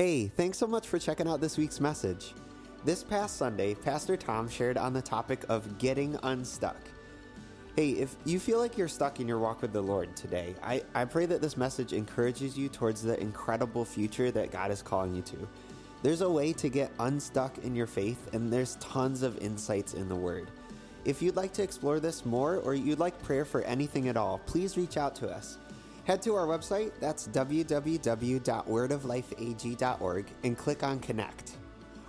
Hey, thanks so much for checking out this week's message. This past Sunday, Pastor Tom shared on the topic of getting unstuck. Hey, if you feel like you're stuck in your walk with the Lord today, I, I pray that this message encourages you towards the incredible future that God is calling you to. There's a way to get unstuck in your faith, and there's tons of insights in the Word. If you'd like to explore this more or you'd like prayer for anything at all, please reach out to us. Head to our website, that's www.wordoflifeag.org, and click on Connect.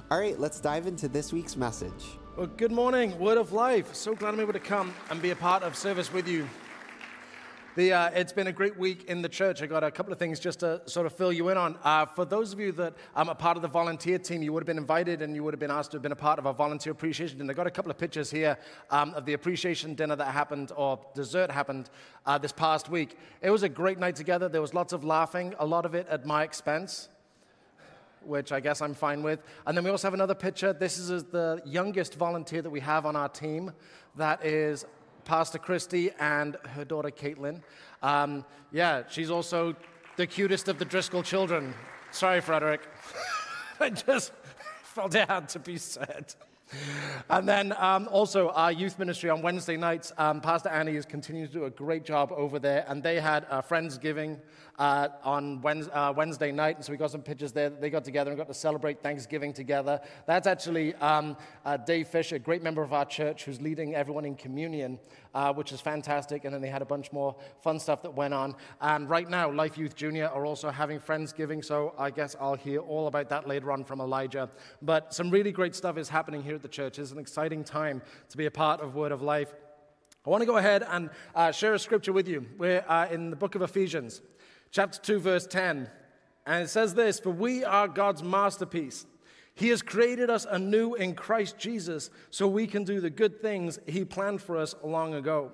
All right, let's dive into this week's message. Well, good morning, Word of Life. So glad I'm able to come and be a part of service with you. The, uh, it's been a great week in the church. I got a couple of things just to sort of fill you in on. Uh, for those of you that are um, a part of the volunteer team, you would have been invited and you would have been asked to have been a part of our volunteer appreciation dinner. I got a couple of pictures here um, of the appreciation dinner that happened, or dessert happened uh, this past week. It was a great night together. There was lots of laughing, a lot of it at my expense which I guess I'm fine with. And then we also have another picture. This is the youngest volunteer that we have on our team. That is Pastor Christy and her daughter Caitlin. Um, yeah, she's also the cutest of the Driscoll children. Sorry, Frederick. I just felt it had to be said. And then um, also our youth ministry on Wednesday nights, um, Pastor Annie is continuing to do a great job over there. And they had a Friendsgiving uh, on Wednesday, uh, Wednesday, night. And so we got some pictures there. They got together and got to celebrate Thanksgiving together. That's actually um, uh, Dave Fisher, a great member of our church, who's leading everyone in communion, uh, which is fantastic. And then they had a bunch more fun stuff that went on. And right now, Life Youth Junior are also having Friendsgiving. So I guess I'll hear all about that later on from Elijah. But some really great stuff is happening here at the church. It's an exciting time to be a part of Word of Life. I want to go ahead and uh, share a scripture with you. We're uh, in the book of Ephesians chapter 2, verse 10. And it says this For we are God's masterpiece. He has created us anew in Christ Jesus so we can do the good things He planned for us long ago.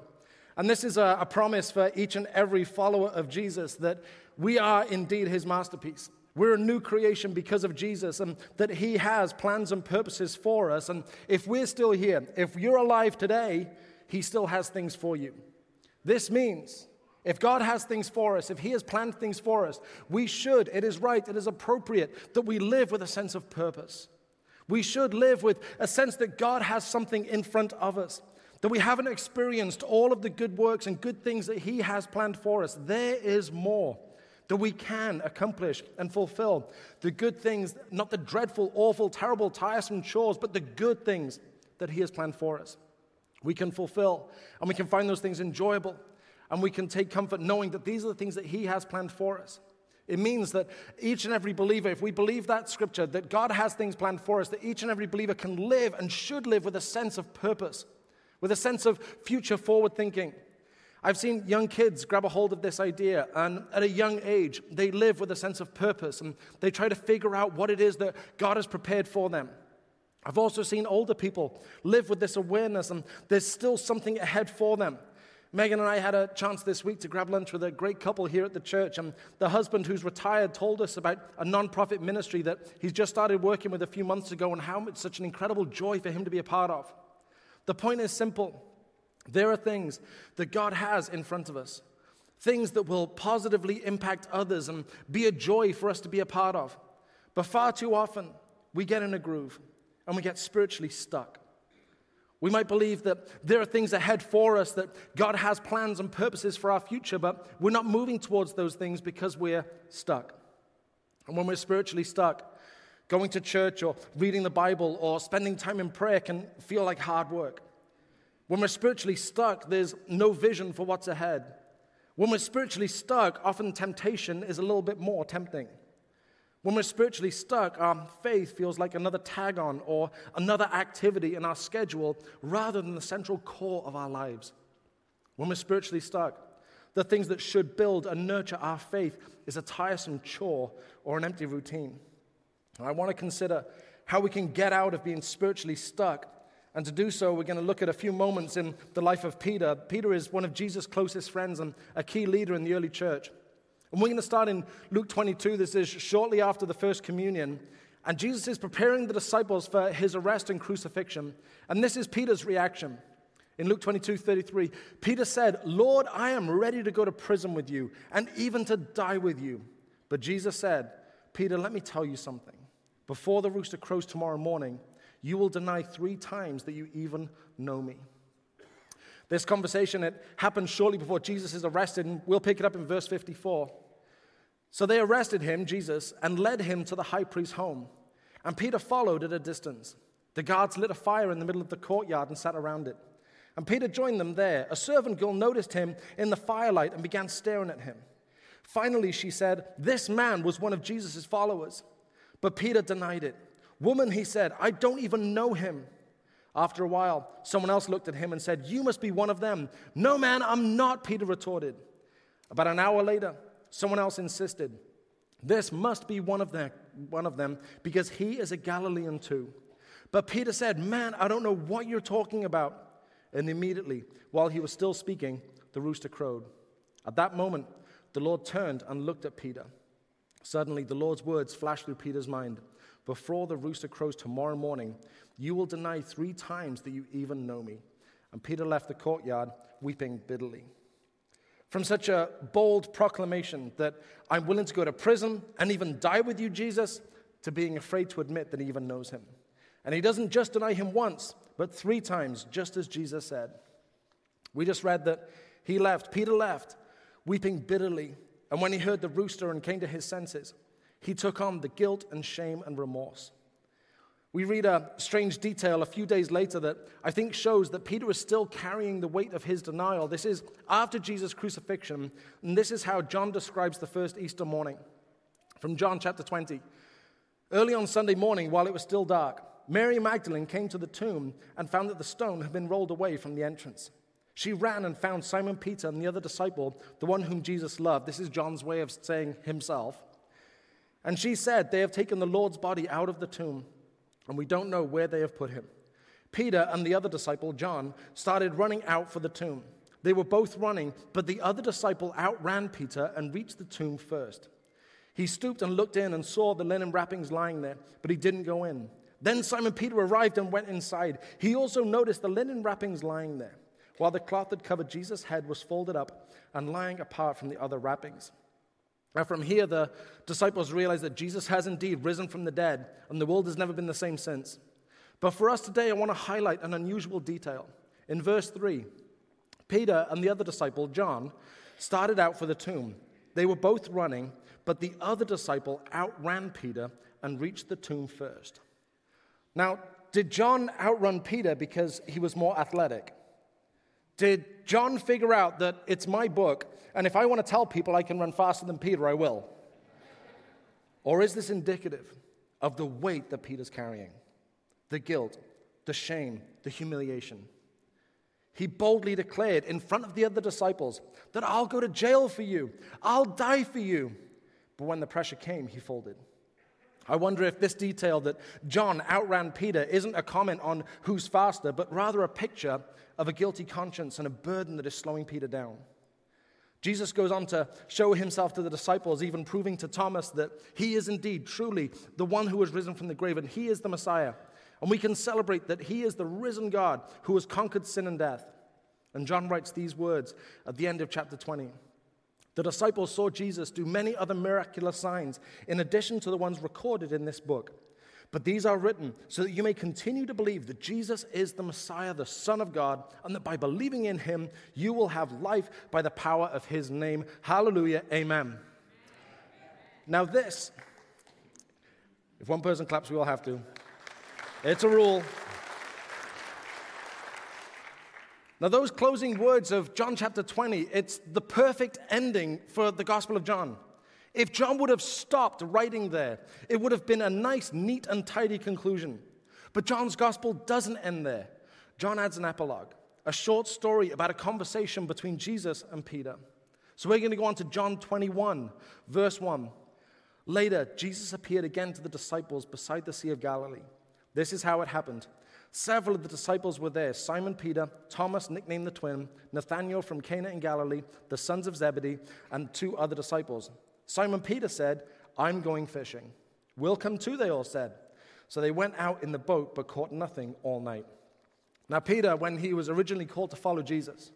And this is a, a promise for each and every follower of Jesus that we are indeed His masterpiece. We're a new creation because of Jesus and that He has plans and purposes for us. And if we're still here, if you're alive today, He still has things for you. This means if God has things for us, if He has planned things for us, we should, it is right, it is appropriate that we live with a sense of purpose. We should live with a sense that God has something in front of us, that we haven't experienced all of the good works and good things that He has planned for us. There is more that we can accomplish and fulfill. The good things, not the dreadful, awful, terrible, tiresome chores, but the good things that He has planned for us. We can fulfill, and we can find those things enjoyable and we can take comfort knowing that these are the things that He has planned for us. It means that each and every believer, if we believe that scripture, that God has things planned for us, that each and every believer can live and should live with a sense of purpose, with a sense of future forward thinking. I've seen young kids grab a hold of this idea, and at a young age, they live with a sense of purpose and they try to figure out what it is that God has prepared for them. I've also seen older people live with this awareness, and there's still something ahead for them. Megan and I had a chance this week to grab lunch with a great couple here at the church. And the husband who's retired told us about a nonprofit ministry that he's just started working with a few months ago and how it's such an incredible joy for him to be a part of. The point is simple there are things that God has in front of us, things that will positively impact others and be a joy for us to be a part of. But far too often, we get in a groove and we get spiritually stuck. We might believe that there are things ahead for us, that God has plans and purposes for our future, but we're not moving towards those things because we're stuck. And when we're spiritually stuck, going to church or reading the Bible or spending time in prayer can feel like hard work. When we're spiritually stuck, there's no vision for what's ahead. When we're spiritually stuck, often temptation is a little bit more tempting. When we're spiritually stuck, our faith feels like another tag on or another activity in our schedule rather than the central core of our lives. When we're spiritually stuck, the things that should build and nurture our faith is a tiresome chore or an empty routine. I want to consider how we can get out of being spiritually stuck. And to do so, we're going to look at a few moments in the life of Peter. Peter is one of Jesus' closest friends and a key leader in the early church. And we're going to start in Luke 22. This is shortly after the first communion. And Jesus is preparing the disciples for his arrest and crucifixion. And this is Peter's reaction. In Luke 22 33, Peter said, Lord, I am ready to go to prison with you and even to die with you. But Jesus said, Peter, let me tell you something. Before the rooster crows tomorrow morning, you will deny three times that you even know me. This conversation it happened shortly before Jesus is arrested, and we'll pick it up in verse 54. So they arrested him, Jesus, and led him to the high priest's home. And Peter followed at a distance. The guards lit a fire in the middle of the courtyard and sat around it. And Peter joined them there. A servant girl noticed him in the firelight and began staring at him. Finally, she said, This man was one of Jesus' followers. But Peter denied it. Woman, he said, I don't even know him. After a while, someone else looked at him and said, You must be one of them. No, man, I'm not, Peter retorted. About an hour later, someone else insisted, This must be one of, them, one of them because he is a Galilean too. But Peter said, Man, I don't know what you're talking about. And immediately, while he was still speaking, the rooster crowed. At that moment, the Lord turned and looked at Peter. Suddenly, the Lord's words flashed through Peter's mind Before the rooster crows tomorrow morning, you will deny three times that you even know me. And Peter left the courtyard, weeping bitterly. From such a bold proclamation that I'm willing to go to prison and even die with you, Jesus, to being afraid to admit that he even knows him. And he doesn't just deny him once, but three times, just as Jesus said. We just read that he left, Peter left, weeping bitterly. And when he heard the rooster and came to his senses, he took on the guilt and shame and remorse. We read a strange detail a few days later that I think shows that Peter is still carrying the weight of his denial. This is after Jesus' crucifixion, and this is how John describes the first Easter morning. From John chapter 20. Early on Sunday morning, while it was still dark, Mary Magdalene came to the tomb and found that the stone had been rolled away from the entrance. She ran and found Simon Peter and the other disciple, the one whom Jesus loved. This is John's way of saying himself. And she said, They have taken the Lord's body out of the tomb, and we don't know where they have put him. Peter and the other disciple, John, started running out for the tomb. They were both running, but the other disciple outran Peter and reached the tomb first. He stooped and looked in and saw the linen wrappings lying there, but he didn't go in. Then Simon Peter arrived and went inside. He also noticed the linen wrappings lying there, while the cloth that covered Jesus' head was folded up and lying apart from the other wrappings. Now, from here, the disciples realize that Jesus has indeed risen from the dead, and the world has never been the same since. But for us today, I want to highlight an unusual detail. In verse 3, Peter and the other disciple, John, started out for the tomb. They were both running, but the other disciple outran Peter and reached the tomb first. Now, did John outrun Peter because he was more athletic? Did John figure out that it's my book, and if I want to tell people I can run faster than Peter, I will? Or is this indicative of the weight that Peter's carrying? The guilt, the shame, the humiliation. He boldly declared in front of the other disciples that I'll go to jail for you, I'll die for you. But when the pressure came, he folded. I wonder if this detail that John outran Peter isn't a comment on who's faster, but rather a picture of a guilty conscience and a burden that is slowing Peter down. Jesus goes on to show himself to the disciples, even proving to Thomas that he is indeed truly the one who has risen from the grave and he is the Messiah. And we can celebrate that he is the risen God who has conquered sin and death. And John writes these words at the end of chapter 20. The disciples saw Jesus do many other miraculous signs in addition to the ones recorded in this book. But these are written so that you may continue to believe that Jesus is the Messiah, the Son of God, and that by believing in him, you will have life by the power of his name. Hallelujah. Amen. Now, this, if one person claps, we all have to. It's a rule. Now, those closing words of John chapter 20, it's the perfect ending for the Gospel of John. If John would have stopped writing there, it would have been a nice, neat, and tidy conclusion. But John's Gospel doesn't end there. John adds an epilogue, a short story about a conversation between Jesus and Peter. So we're going to go on to John 21, verse 1. Later, Jesus appeared again to the disciples beside the Sea of Galilee. This is how it happened. Several of the disciples were there Simon Peter, Thomas, nicknamed the twin, Nathanael from Cana in Galilee, the sons of Zebedee, and two other disciples. Simon Peter said, I'm going fishing. We'll come too, they all said. So they went out in the boat but caught nothing all night. Now, Peter, when he was originally called to follow Jesus,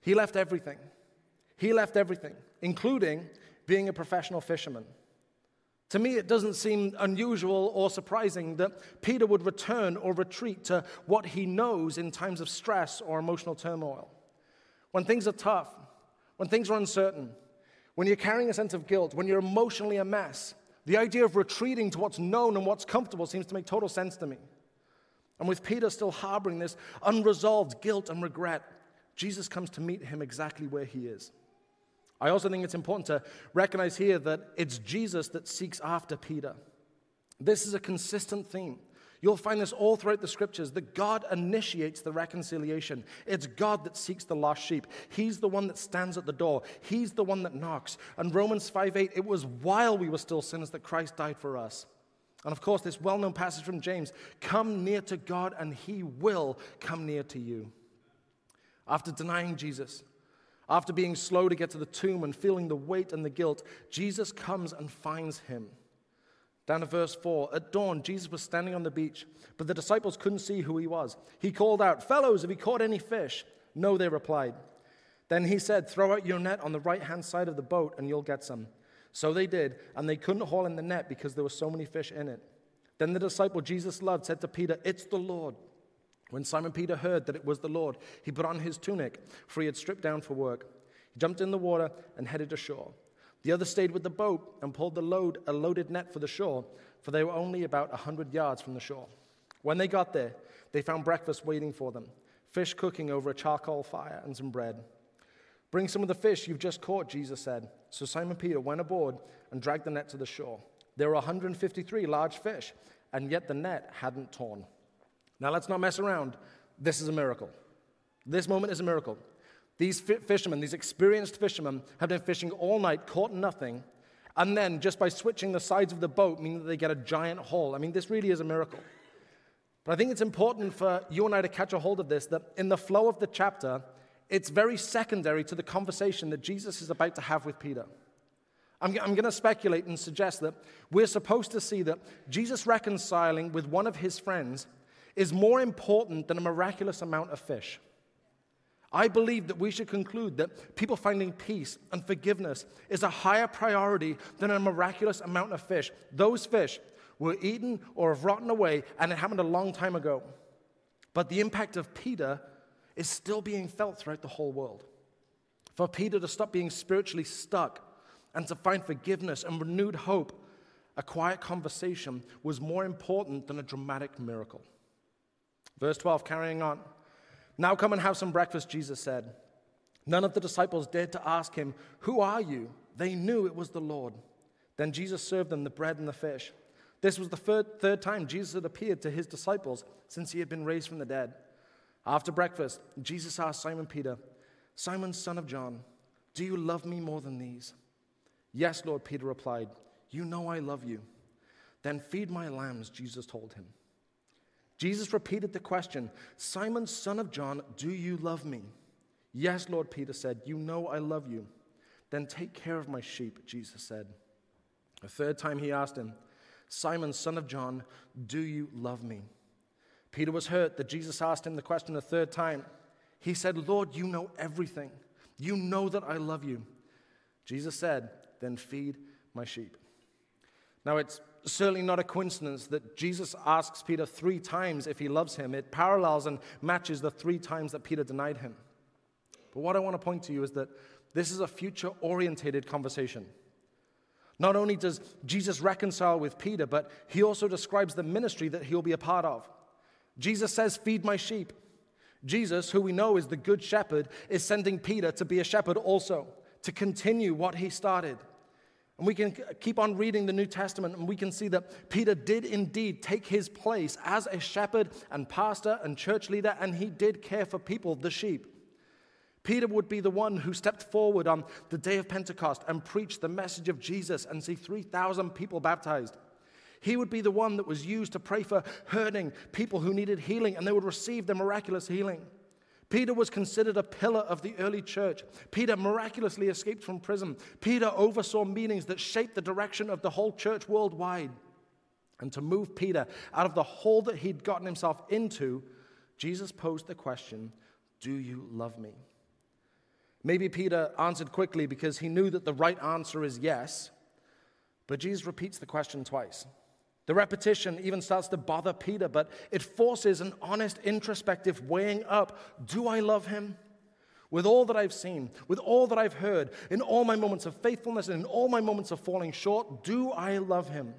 he left everything. He left everything, including being a professional fisherman. To me, it doesn't seem unusual or surprising that Peter would return or retreat to what he knows in times of stress or emotional turmoil. When things are tough, when things are uncertain, when you're carrying a sense of guilt, when you're emotionally a mess, the idea of retreating to what's known and what's comfortable seems to make total sense to me. And with Peter still harboring this unresolved guilt and regret, Jesus comes to meet him exactly where he is. I also think it's important to recognize here that it's Jesus that seeks after Peter. This is a consistent theme. You'll find this all throughout the scriptures that God initiates the reconciliation. It's God that seeks the lost sheep. He's the one that stands at the door. He's the one that knocks. And Romans 5 8, it was while we were still sinners that Christ died for us. And of course, this well known passage from James come near to God, and he will come near to you. After denying Jesus, after being slow to get to the tomb and feeling the weight and the guilt, Jesus comes and finds him. Down to verse 4. At dawn, Jesus was standing on the beach, but the disciples couldn't see who he was. He called out, Fellows, have you caught any fish? No, they replied. Then he said, Throw out your net on the right hand side of the boat, and you'll get some. So they did, and they couldn't haul in the net because there were so many fish in it. Then the disciple Jesus loved said to Peter, It's the Lord. When Simon Peter heard that it was the Lord, he put on his tunic, for he had stripped down for work. He jumped in the water and headed ashore. The other stayed with the boat and pulled the load, a loaded net for the shore, for they were only about a hundred yards from the shore. When they got there, they found breakfast waiting for them fish cooking over a charcoal fire and some bread. Bring some of the fish you've just caught, Jesus said. So Simon Peter went aboard and dragged the net to the shore. There were 153 large fish, and yet the net hadn't torn. Now let's not mess around. This is a miracle. This moment is a miracle. These fishermen, these experienced fishermen, have been fishing all night, caught nothing, and then just by switching the sides of the boat, meaning that they get a giant haul. I mean, this really is a miracle. But I think it's important for you and I to catch a hold of this that in the flow of the chapter, it's very secondary to the conversation that Jesus is about to have with Peter. I'm, I'm going to speculate and suggest that we're supposed to see that Jesus reconciling with one of his friends is more important than a miraculous amount of fish. I believe that we should conclude that people finding peace and forgiveness is a higher priority than a miraculous amount of fish. Those fish were eaten or have rotten away, and it happened a long time ago. But the impact of Peter is still being felt throughout the whole world. For Peter to stop being spiritually stuck and to find forgiveness and renewed hope, a quiet conversation was more important than a dramatic miracle. Verse 12, carrying on. Now come and have some breakfast, Jesus said. None of the disciples dared to ask him, Who are you? They knew it was the Lord. Then Jesus served them the bread and the fish. This was the third, third time Jesus had appeared to his disciples since he had been raised from the dead. After breakfast, Jesus asked Simon Peter, Simon, son of John, do you love me more than these? Yes, Lord, Peter replied, You know I love you. Then feed my lambs, Jesus told him. Jesus repeated the question Simon, son of John, do you love me? Yes, Lord, Peter said, You know I love you. Then take care of my sheep, Jesus said. A third time he asked him, Simon, son of John, do you love me? Peter was hurt that Jesus asked him the question a third time. He said, Lord, you know everything. You know that I love you. Jesus said, Then feed my sheep. Now, it's certainly not a coincidence that Jesus asks Peter three times if he loves him. It parallels and matches the three times that Peter denied him. But what I want to point to you is that this is a future orientated conversation. Not only does Jesus reconcile with Peter, but he also describes the ministry that he'll be a part of. Jesus says, Feed my sheep. Jesus, who we know is the good shepherd, is sending Peter to be a shepherd also, to continue what he started. And we can keep on reading the New Testament and we can see that Peter did indeed take his place as a shepherd and pastor and church leader, and he did care for people, the sheep. Peter would be the one who stepped forward on the day of Pentecost and preached the message of Jesus and see 3,000 people baptized. He would be the one that was used to pray for hurting people who needed healing and they would receive the miraculous healing. Peter was considered a pillar of the early church. Peter miraculously escaped from prison. Peter oversaw meetings that shaped the direction of the whole church worldwide. And to move Peter out of the hole that he'd gotten himself into, Jesus posed the question Do you love me? Maybe Peter answered quickly because he knew that the right answer is yes. But Jesus repeats the question twice. The repetition even starts to bother Peter, but it forces an honest, introspective weighing up. Do I love him? With all that I've seen, with all that I've heard, in all my moments of faithfulness and in all my moments of falling short, do I love him?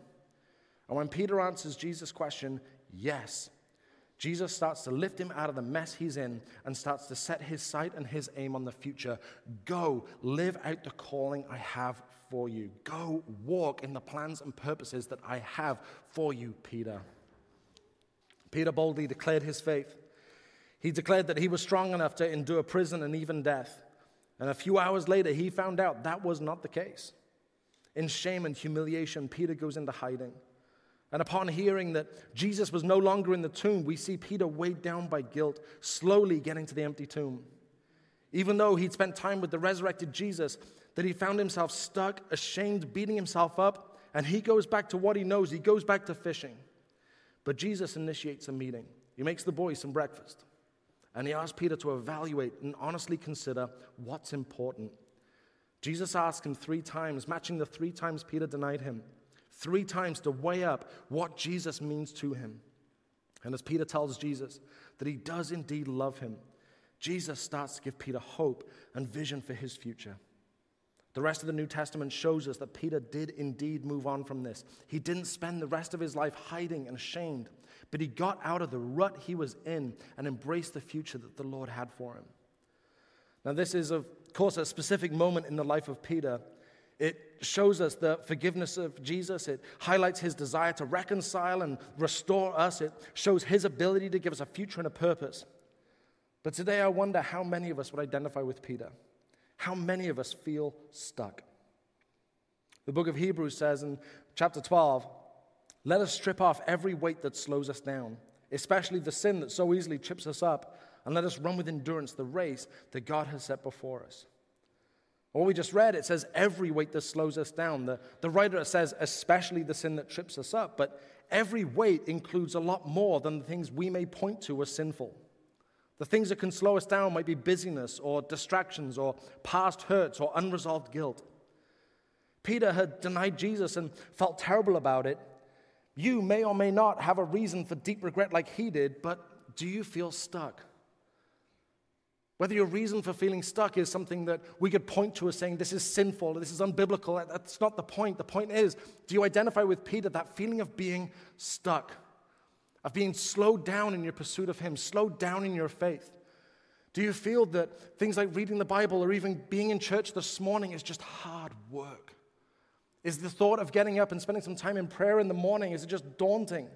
And when Peter answers Jesus' question, yes, Jesus starts to lift him out of the mess he's in and starts to set his sight and his aim on the future. Go, live out the calling I have for you. Go, walk in the plans and purposes that I have for you, Peter. Peter boldly declared his faith. He declared that he was strong enough to endure prison and even death. And a few hours later, he found out that was not the case. In shame and humiliation, Peter goes into hiding. And upon hearing that Jesus was no longer in the tomb, we see Peter weighed down by guilt, slowly getting to the empty tomb. Even though he'd spent time with the resurrected Jesus, that he found himself stuck, ashamed, beating himself up, and he goes back to what he knows. He goes back to fishing. But Jesus initiates a meeting. He makes the boys some breakfast. And he asks Peter to evaluate and honestly consider what's important. Jesus asked him three times, matching the three times Peter denied him three times to weigh up what Jesus means to him. And as Peter tells Jesus that he does indeed love him, Jesus starts to give Peter hope and vision for his future. The rest of the New Testament shows us that Peter did indeed move on from this. He didn't spend the rest of his life hiding and ashamed, but he got out of the rut he was in and embraced the future that the Lord had for him. Now, this is, of course, a specific moment in the life of Peter it shows us the forgiveness of Jesus. It highlights his desire to reconcile and restore us. It shows his ability to give us a future and a purpose. But today I wonder how many of us would identify with Peter. How many of us feel stuck? The book of Hebrews says in chapter 12, let us strip off every weight that slows us down, especially the sin that so easily trips us up, and let us run with endurance the race that God has set before us. What we just read, it says every weight that slows us down. The, the writer says, especially the sin that trips us up. But every weight includes a lot more than the things we may point to as sinful. The things that can slow us down might be busyness or distractions or past hurts or unresolved guilt. Peter had denied Jesus and felt terrible about it. You may or may not have a reason for deep regret like he did, but do you feel stuck? Whether your reason for feeling stuck is something that we could point to as saying this is sinful, this is unbiblical, that's not the point. The point is, do you identify with Peter that feeling of being stuck, of being slowed down in your pursuit of Him, slowed down in your faith? Do you feel that things like reading the Bible or even being in church this morning is just hard work? Is the thought of getting up and spending some time in prayer in the morning, is it just daunting?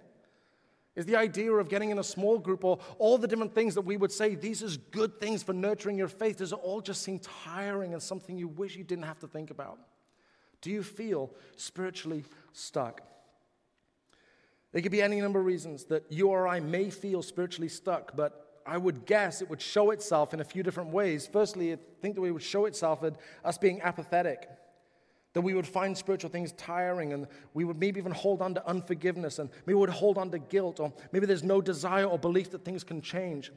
Is the idea of getting in a small group or all the different things that we would say, these is good things for nurturing your faith, does it all just seem tiring and something you wish you didn't have to think about? Do you feel spiritually stuck? There could be any number of reasons that you or I may feel spiritually stuck, but I would guess it would show itself in a few different ways. Firstly, I think that it would show itself in us being apathetic. That we would find spiritual things tiring and we would maybe even hold on to unforgiveness and maybe we would hold on to guilt or maybe there's no desire or belief that things can change.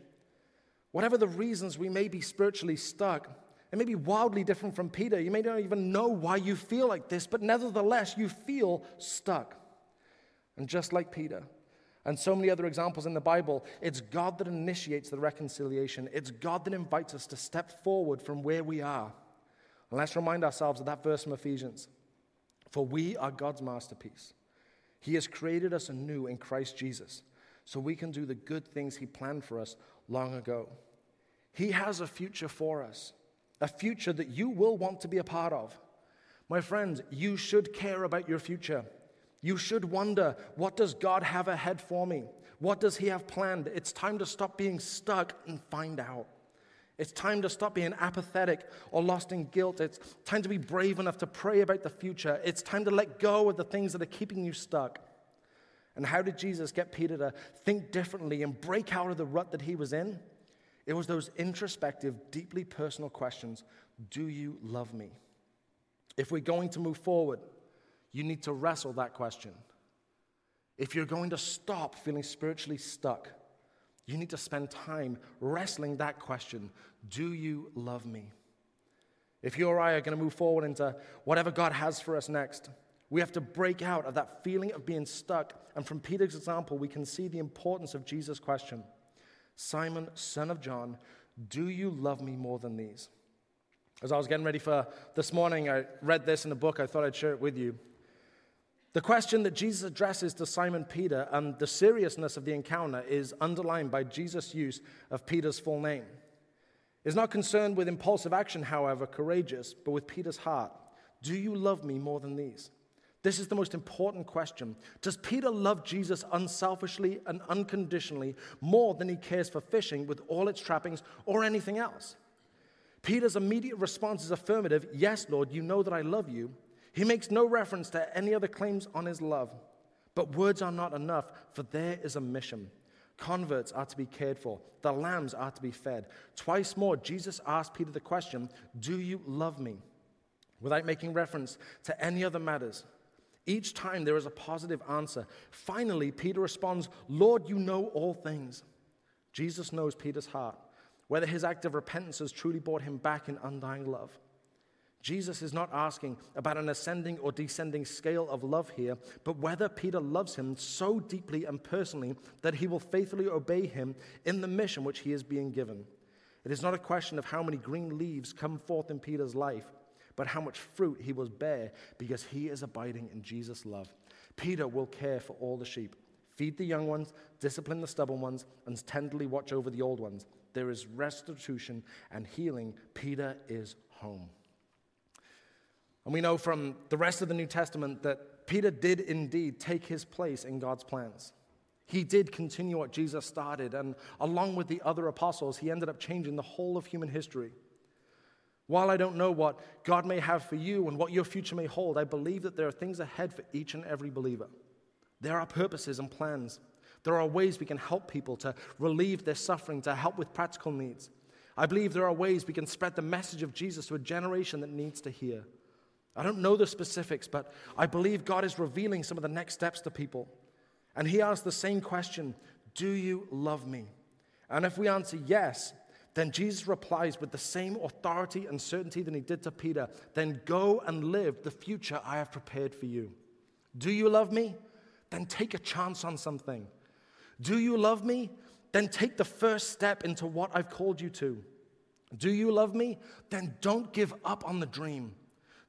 Whatever the reasons we may be spiritually stuck, it may be wildly different from Peter. You may not even know why you feel like this, but nevertheless, you feel stuck. And just like Peter, and so many other examples in the Bible, it's God that initiates the reconciliation. It's God that invites us to step forward from where we are and let's remind ourselves of that verse from Ephesians. For we are God's masterpiece. He has created us anew in Christ Jesus so we can do the good things He planned for us long ago. He has a future for us, a future that you will want to be a part of. My friends, you should care about your future. You should wonder, what does God have ahead for me? What does He have planned? It's time to stop being stuck and find out. It's time to stop being apathetic or lost in guilt. It's time to be brave enough to pray about the future. It's time to let go of the things that are keeping you stuck. And how did Jesus get Peter to think differently and break out of the rut that he was in? It was those introspective, deeply personal questions Do you love me? If we're going to move forward, you need to wrestle that question. If you're going to stop feeling spiritually stuck, you need to spend time wrestling that question Do you love me? If you or I are going to move forward into whatever God has for us next, We have to break out of that feeling of being stuck. And from Peter's example, we can see the importance of Jesus' question Simon, son of John, do you love me more than these? As I was getting ready for this morning, I read this in a book. I thought I'd share it with you. The question that Jesus addresses to Simon Peter and the seriousness of the encounter is underlined by Jesus' use of Peter's full name. Is not concerned with impulsive action, however, courageous, but with Peter's heart. Do you love me more than these? This is the most important question. Does Peter love Jesus unselfishly and unconditionally more than he cares for fishing with all its trappings or anything else? Peter's immediate response is affirmative Yes, Lord, you know that I love you. He makes no reference to any other claims on his love. But words are not enough, for there is a mission. Converts are to be cared for, the lambs are to be fed. Twice more, Jesus asked Peter the question Do you love me? without making reference to any other matters. Each time there is a positive answer. Finally, Peter responds, Lord, you know all things. Jesus knows Peter's heart whether his act of repentance has truly brought him back in undying love. Jesus is not asking about an ascending or descending scale of love here, but whether Peter loves him so deeply and personally that he will faithfully obey him in the mission which he is being given. It is not a question of how many green leaves come forth in Peter's life, but how much fruit he will bear because he is abiding in Jesus' love. Peter will care for all the sheep, feed the young ones, discipline the stubborn ones, and tenderly watch over the old ones there is restitution and healing. Peter is home. And we know from the rest of the New Testament that Peter did indeed take his place in God's plans. He did continue what Jesus started, and along with the other apostles, he ended up changing the whole of human history. While I don't know what God may have for you and what your future may hold, I believe that there are things ahead for each and every believer. There are purposes and plans. There are ways we can help people to relieve their suffering, to help with practical needs. I believe there are ways we can spread the message of Jesus to a generation that needs to hear. I don't know the specifics, but I believe God is revealing some of the next steps to people. And He asks the same question Do you love me? And if we answer yes, then Jesus replies with the same authority and certainty than He did to Peter Then go and live the future I have prepared for you. Do you love me? Then take a chance on something. Do you love me? Then take the first step into what I've called you to. Do you love me? Then don't give up on the dream.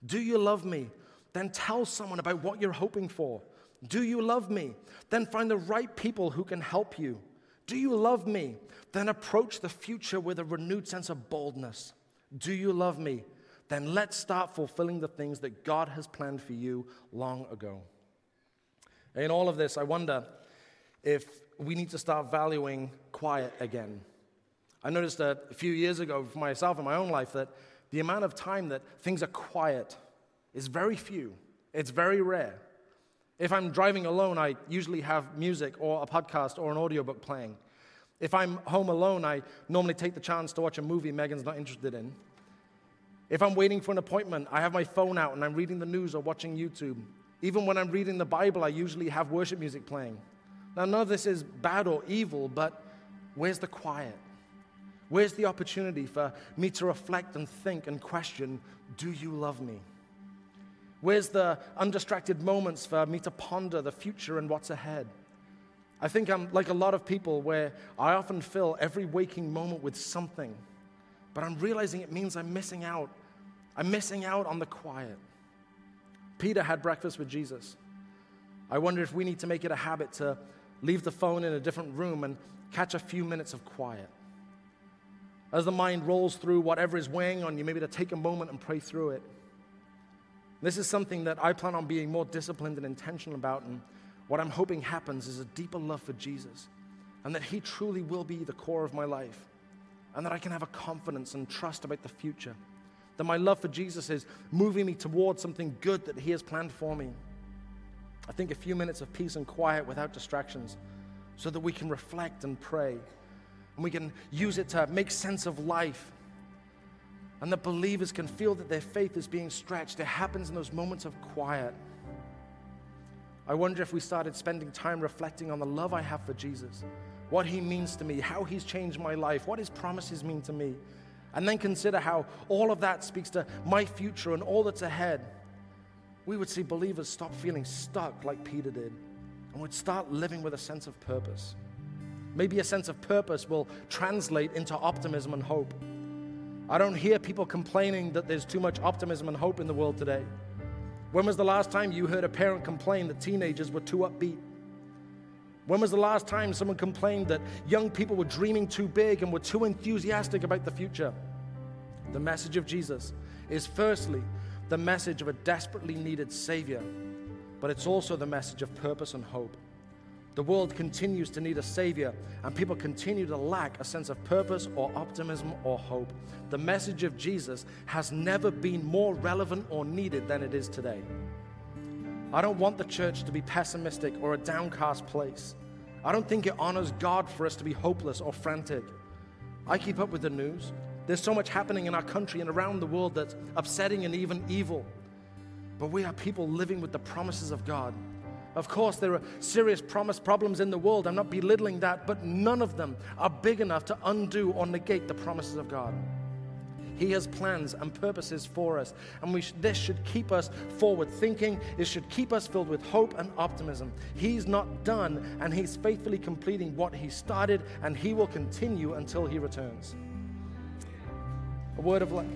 Do you love me? Then tell someone about what you're hoping for. Do you love me? Then find the right people who can help you. Do you love me? Then approach the future with a renewed sense of boldness. Do you love me? Then let's start fulfilling the things that God has planned for you long ago. In all of this, I wonder if we need to start valuing quiet again. I noticed a few years ago for myself in my own life that the amount of time that things are quiet is very few. It's very rare. If I'm driving alone, I usually have music or a podcast or an audiobook playing. If I'm home alone, I normally take the chance to watch a movie Megan's not interested in. If I'm waiting for an appointment, I have my phone out and I'm reading the news or watching YouTube. Even when I'm reading the Bible, I usually have worship music playing. Now, none of this is bad or evil, but where's the quiet? Where's the opportunity for me to reflect and think and question do you love me? Where's the undistracted moments for me to ponder the future and what's ahead? I think I'm like a lot of people where I often fill every waking moment with something, but I'm realizing it means I'm missing out. I'm missing out on the quiet. Peter had breakfast with Jesus. I wonder if we need to make it a habit to leave the phone in a different room, and catch a few minutes of quiet. As the mind rolls through whatever is weighing on you, maybe to take a moment and pray through it. This is something that I plan on being more disciplined and intentional about, and what I'm hoping happens is a deeper love for Jesus, and that He truly will be the core of my life, and that I can have a confidence and trust about the future. That my love for Jesus is moving me towards something good that He has planned for me. I think a few minutes of peace and quiet without distractions so that we can reflect and pray. And we can use it to make sense of life. And that believers can feel that their faith is being stretched. It happens in those moments of quiet. I wonder if we started spending time reflecting on the love I have for Jesus, what he means to me, how he's changed my life, what his promises mean to me, and then consider how all of that speaks to my future and all that's ahead we would see believers stop feeling stuck like Peter did and would start living with a sense of purpose. Maybe a sense of purpose will translate into optimism and hope. I don't hear people complaining that there's too much optimism and hope in the world today. When was the last time you heard a parent complain that teenagers were too upbeat? When was the last time someone complained that young people were dreaming too big and were too enthusiastic about the future? The message of Jesus is firstly the message of a desperately needed Savior, but it's also the message of purpose and hope. The world continues to need a Savior, and people continue to lack a sense of purpose or optimism or hope. The message of Jesus has never been more relevant or needed than it is today. I don't want the church to be pessimistic or a downcast place. I don't think it honors God for us to be hopeless or frantic. I keep up with the news. There's so much happening in our country and around the world that's upsetting and even evil. But we are people living with the promises of God. Of course, there are serious promise problems in the world. I'm not belittling that, but none of them are big enough to undo or negate the promises of God. He has plans and purposes for us, and sh- this should keep us forward thinking. It should keep us filled with hope and optimism. He's not done, and He's faithfully completing what He started, and He will continue until He returns. A word of life.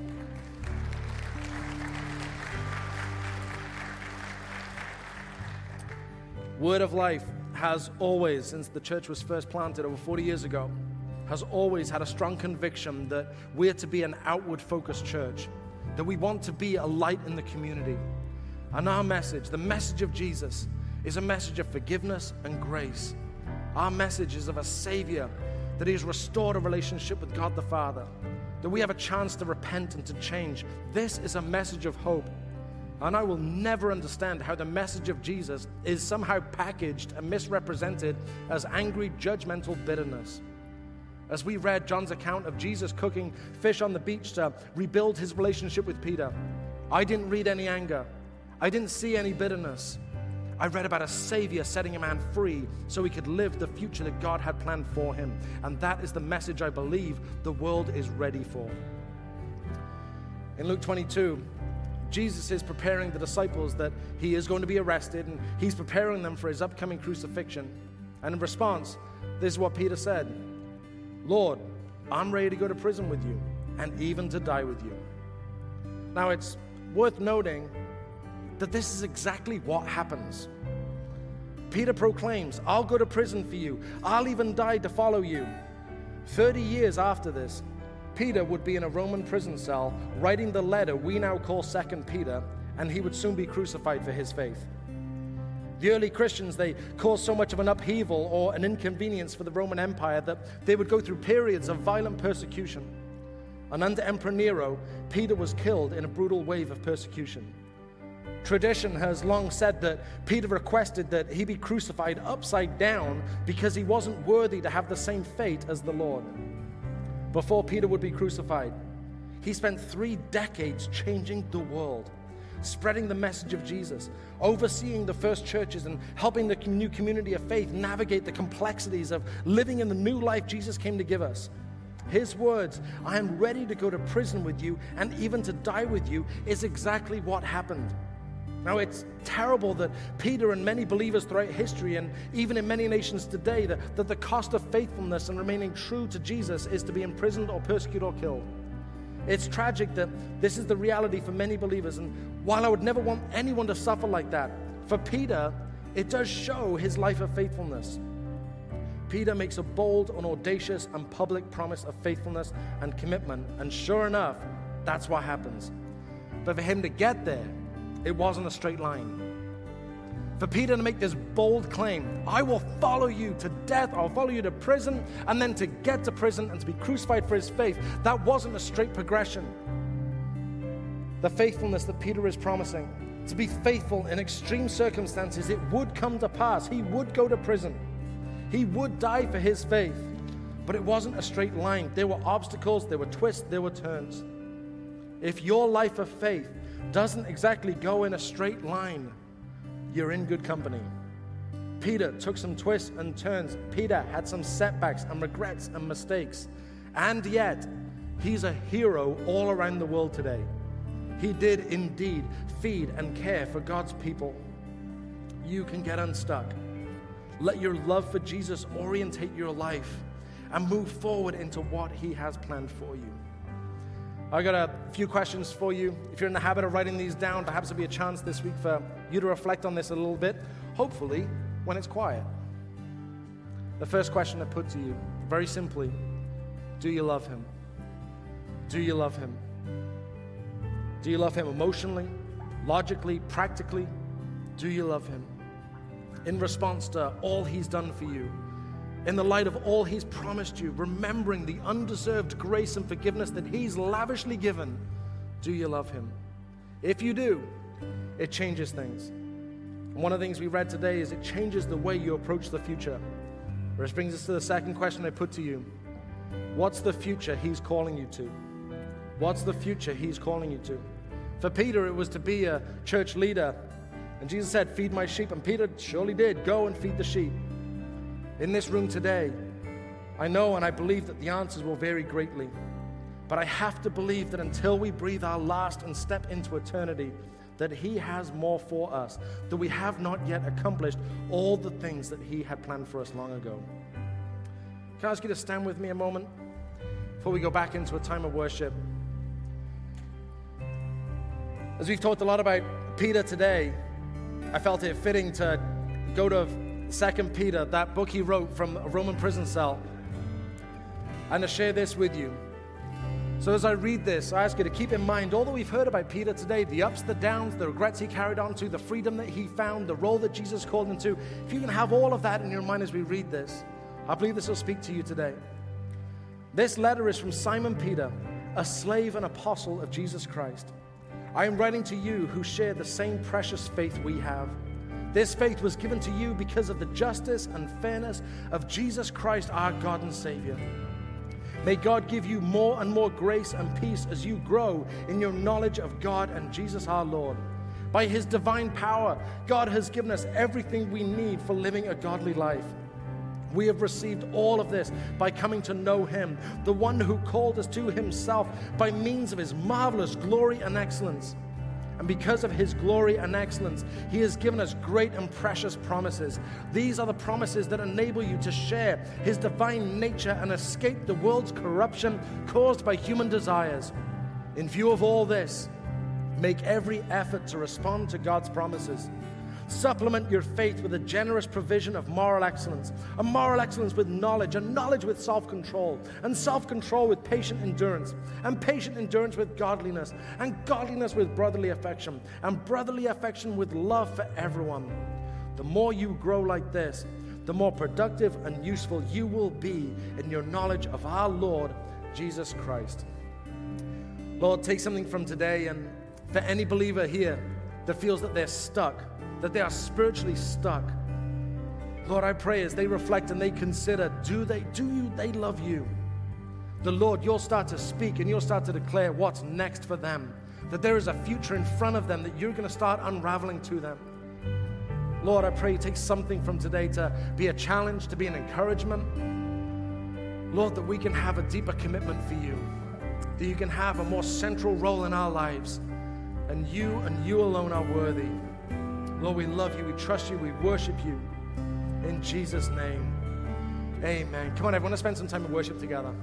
Word of Life has always, since the church was first planted over 40 years ago, has always had a strong conviction that we're to be an outward focused church, that we want to be a light in the community. And our message, the message of Jesus, is a message of forgiveness and grace. Our message is of a Savior that He's restored a relationship with God the Father, that we have a chance to repent and to change. This is a message of hope. And I will never understand how the message of Jesus is somehow packaged and misrepresented as angry, judgmental bitterness. As we read John's account of Jesus cooking fish on the beach to rebuild his relationship with Peter, I didn't read any anger. I didn't see any bitterness. I read about a Savior setting a man free so he could live the future that God had planned for him. And that is the message I believe the world is ready for. In Luke 22, Jesus is preparing the disciples that he is going to be arrested and he's preparing them for his upcoming crucifixion. And in response, this is what Peter said Lord, I'm ready to go to prison with you and even to die with you. Now, it's worth noting that this is exactly what happens. Peter proclaims, I'll go to prison for you, I'll even die to follow you. 30 years after this, Peter would be in a Roman prison cell writing the letter we now call Second Peter, and he would soon be crucified for his faith. The early Christians, they caused so much of an upheaval or an inconvenience for the Roman Empire that they would go through periods of violent persecution. And under Emperor Nero, Peter was killed in a brutal wave of persecution. Tradition has long said that Peter requested that he be crucified upside down because he wasn't worthy to have the same fate as the Lord before Peter would be crucified. He spent three decades changing the world, spreading the message of Jesus, overseeing the first churches, and helping the new community of faith navigate the complexities of living in the new life Jesus came to give us. His words, I am ready to go to prison with you and even to die with you, is exactly what happened. Now, it's terrible that Peter and many believers throughout history, and even in many nations today, that, that the cost of faithfulness and remaining true to Jesus is to be imprisoned or persecuted or killed. It's tragic that this is the reality for many believers. And while I would never want anyone to suffer like that, for Peter, it does show his life of faithfulness. Peter makes a bold and audacious and public promise of faithfulness and commitment. And sure enough, that's what happens. But for him to get there, it wasn't a straight line. For Peter to make this bold claim, I will follow you to death, I'll follow you to prison, and then to get to prison and to be crucified for his faith, that wasn't a straight progression. The faithfulness that Peter is promising, to be faithful in extreme circumstances, it would come to pass. He would go to prison, he would die for his faith. But it wasn't a straight line. There were obstacles, there were twists, there were turns. If your life of faith doesn't exactly go in a straight line, you're in good company. Peter took some twists and turns. Peter had some setbacks and regrets and mistakes. And yet, he's a hero all around the world today. He did indeed feed and care for God's people. You can get unstuck. Let your love for Jesus orientate your life and move forward into what He has planned for you. I got a few questions for you. If you're in the habit of writing these down, perhaps it'll be a chance this week for you to reflect on this a little bit, hopefully, when it's quiet. The first question I put to you, very simply do you love Him? Do you love Him? Do you love Him emotionally, logically, practically? Do you love Him? In response to all He's done for you, in the light of all He's promised you, remembering the undeserved grace and forgiveness that He's lavishly given, do you love Him? If you do, it changes things. one of the things we read today is it changes the way you approach the future. Which brings us to the second question I put to you What's the future He's calling you to? What's the future He's calling you to? For Peter, it was to be a church leader. And Jesus said, Feed my sheep. And Peter surely did. Go and feed the sheep. In this room today, I know and I believe that the answers will vary greatly. But I have to believe that until we breathe our last and step into eternity, that He has more for us, that we have not yet accomplished all the things that He had planned for us long ago. Can I ask you to stand with me a moment before we go back into a time of worship? As we've talked a lot about Peter today, I felt it fitting to go to Second Peter, that book he wrote from a Roman prison cell, and to share this with you. So, as I read this, I ask you to keep in mind all that we've heard about Peter today the ups, the downs, the regrets he carried on to, the freedom that he found, the role that Jesus called him to. If you can have all of that in your mind as we read this, I believe this will speak to you today. This letter is from Simon Peter, a slave and apostle of Jesus Christ. I am writing to you who share the same precious faith we have. This faith was given to you because of the justice and fairness of Jesus Christ, our God and Savior. May God give you more and more grace and peace as you grow in your knowledge of God and Jesus our Lord. By His divine power, God has given us everything we need for living a godly life. We have received all of this by coming to know Him, the one who called us to Himself by means of His marvelous glory and excellence. And because of His glory and excellence, He has given us great and precious promises. These are the promises that enable you to share His divine nature and escape the world's corruption caused by human desires. In view of all this, make every effort to respond to God's promises. Supplement your faith with a generous provision of moral excellence, a moral excellence with knowledge, a knowledge with self control, and self control with patient endurance, and patient endurance with godliness, and godliness with brotherly affection, and brotherly affection with love for everyone. The more you grow like this, the more productive and useful you will be in your knowledge of our Lord Jesus Christ. Lord, take something from today, and for any believer here that feels that they're stuck, that they are spiritually stuck. Lord, I pray as they reflect and they consider, do they, do you, they love you? The Lord, you'll start to speak and you'll start to declare what's next for them. That there is a future in front of them that you're going to start unraveling to them. Lord, I pray you take something from today to be a challenge, to be an encouragement. Lord, that we can have a deeper commitment for you, that you can have a more central role in our lives, and you and you alone are worthy. Lord, we love you, we trust you, we worship you. In Jesus' name, amen. Come on, everyone, let's spend some time in worship together.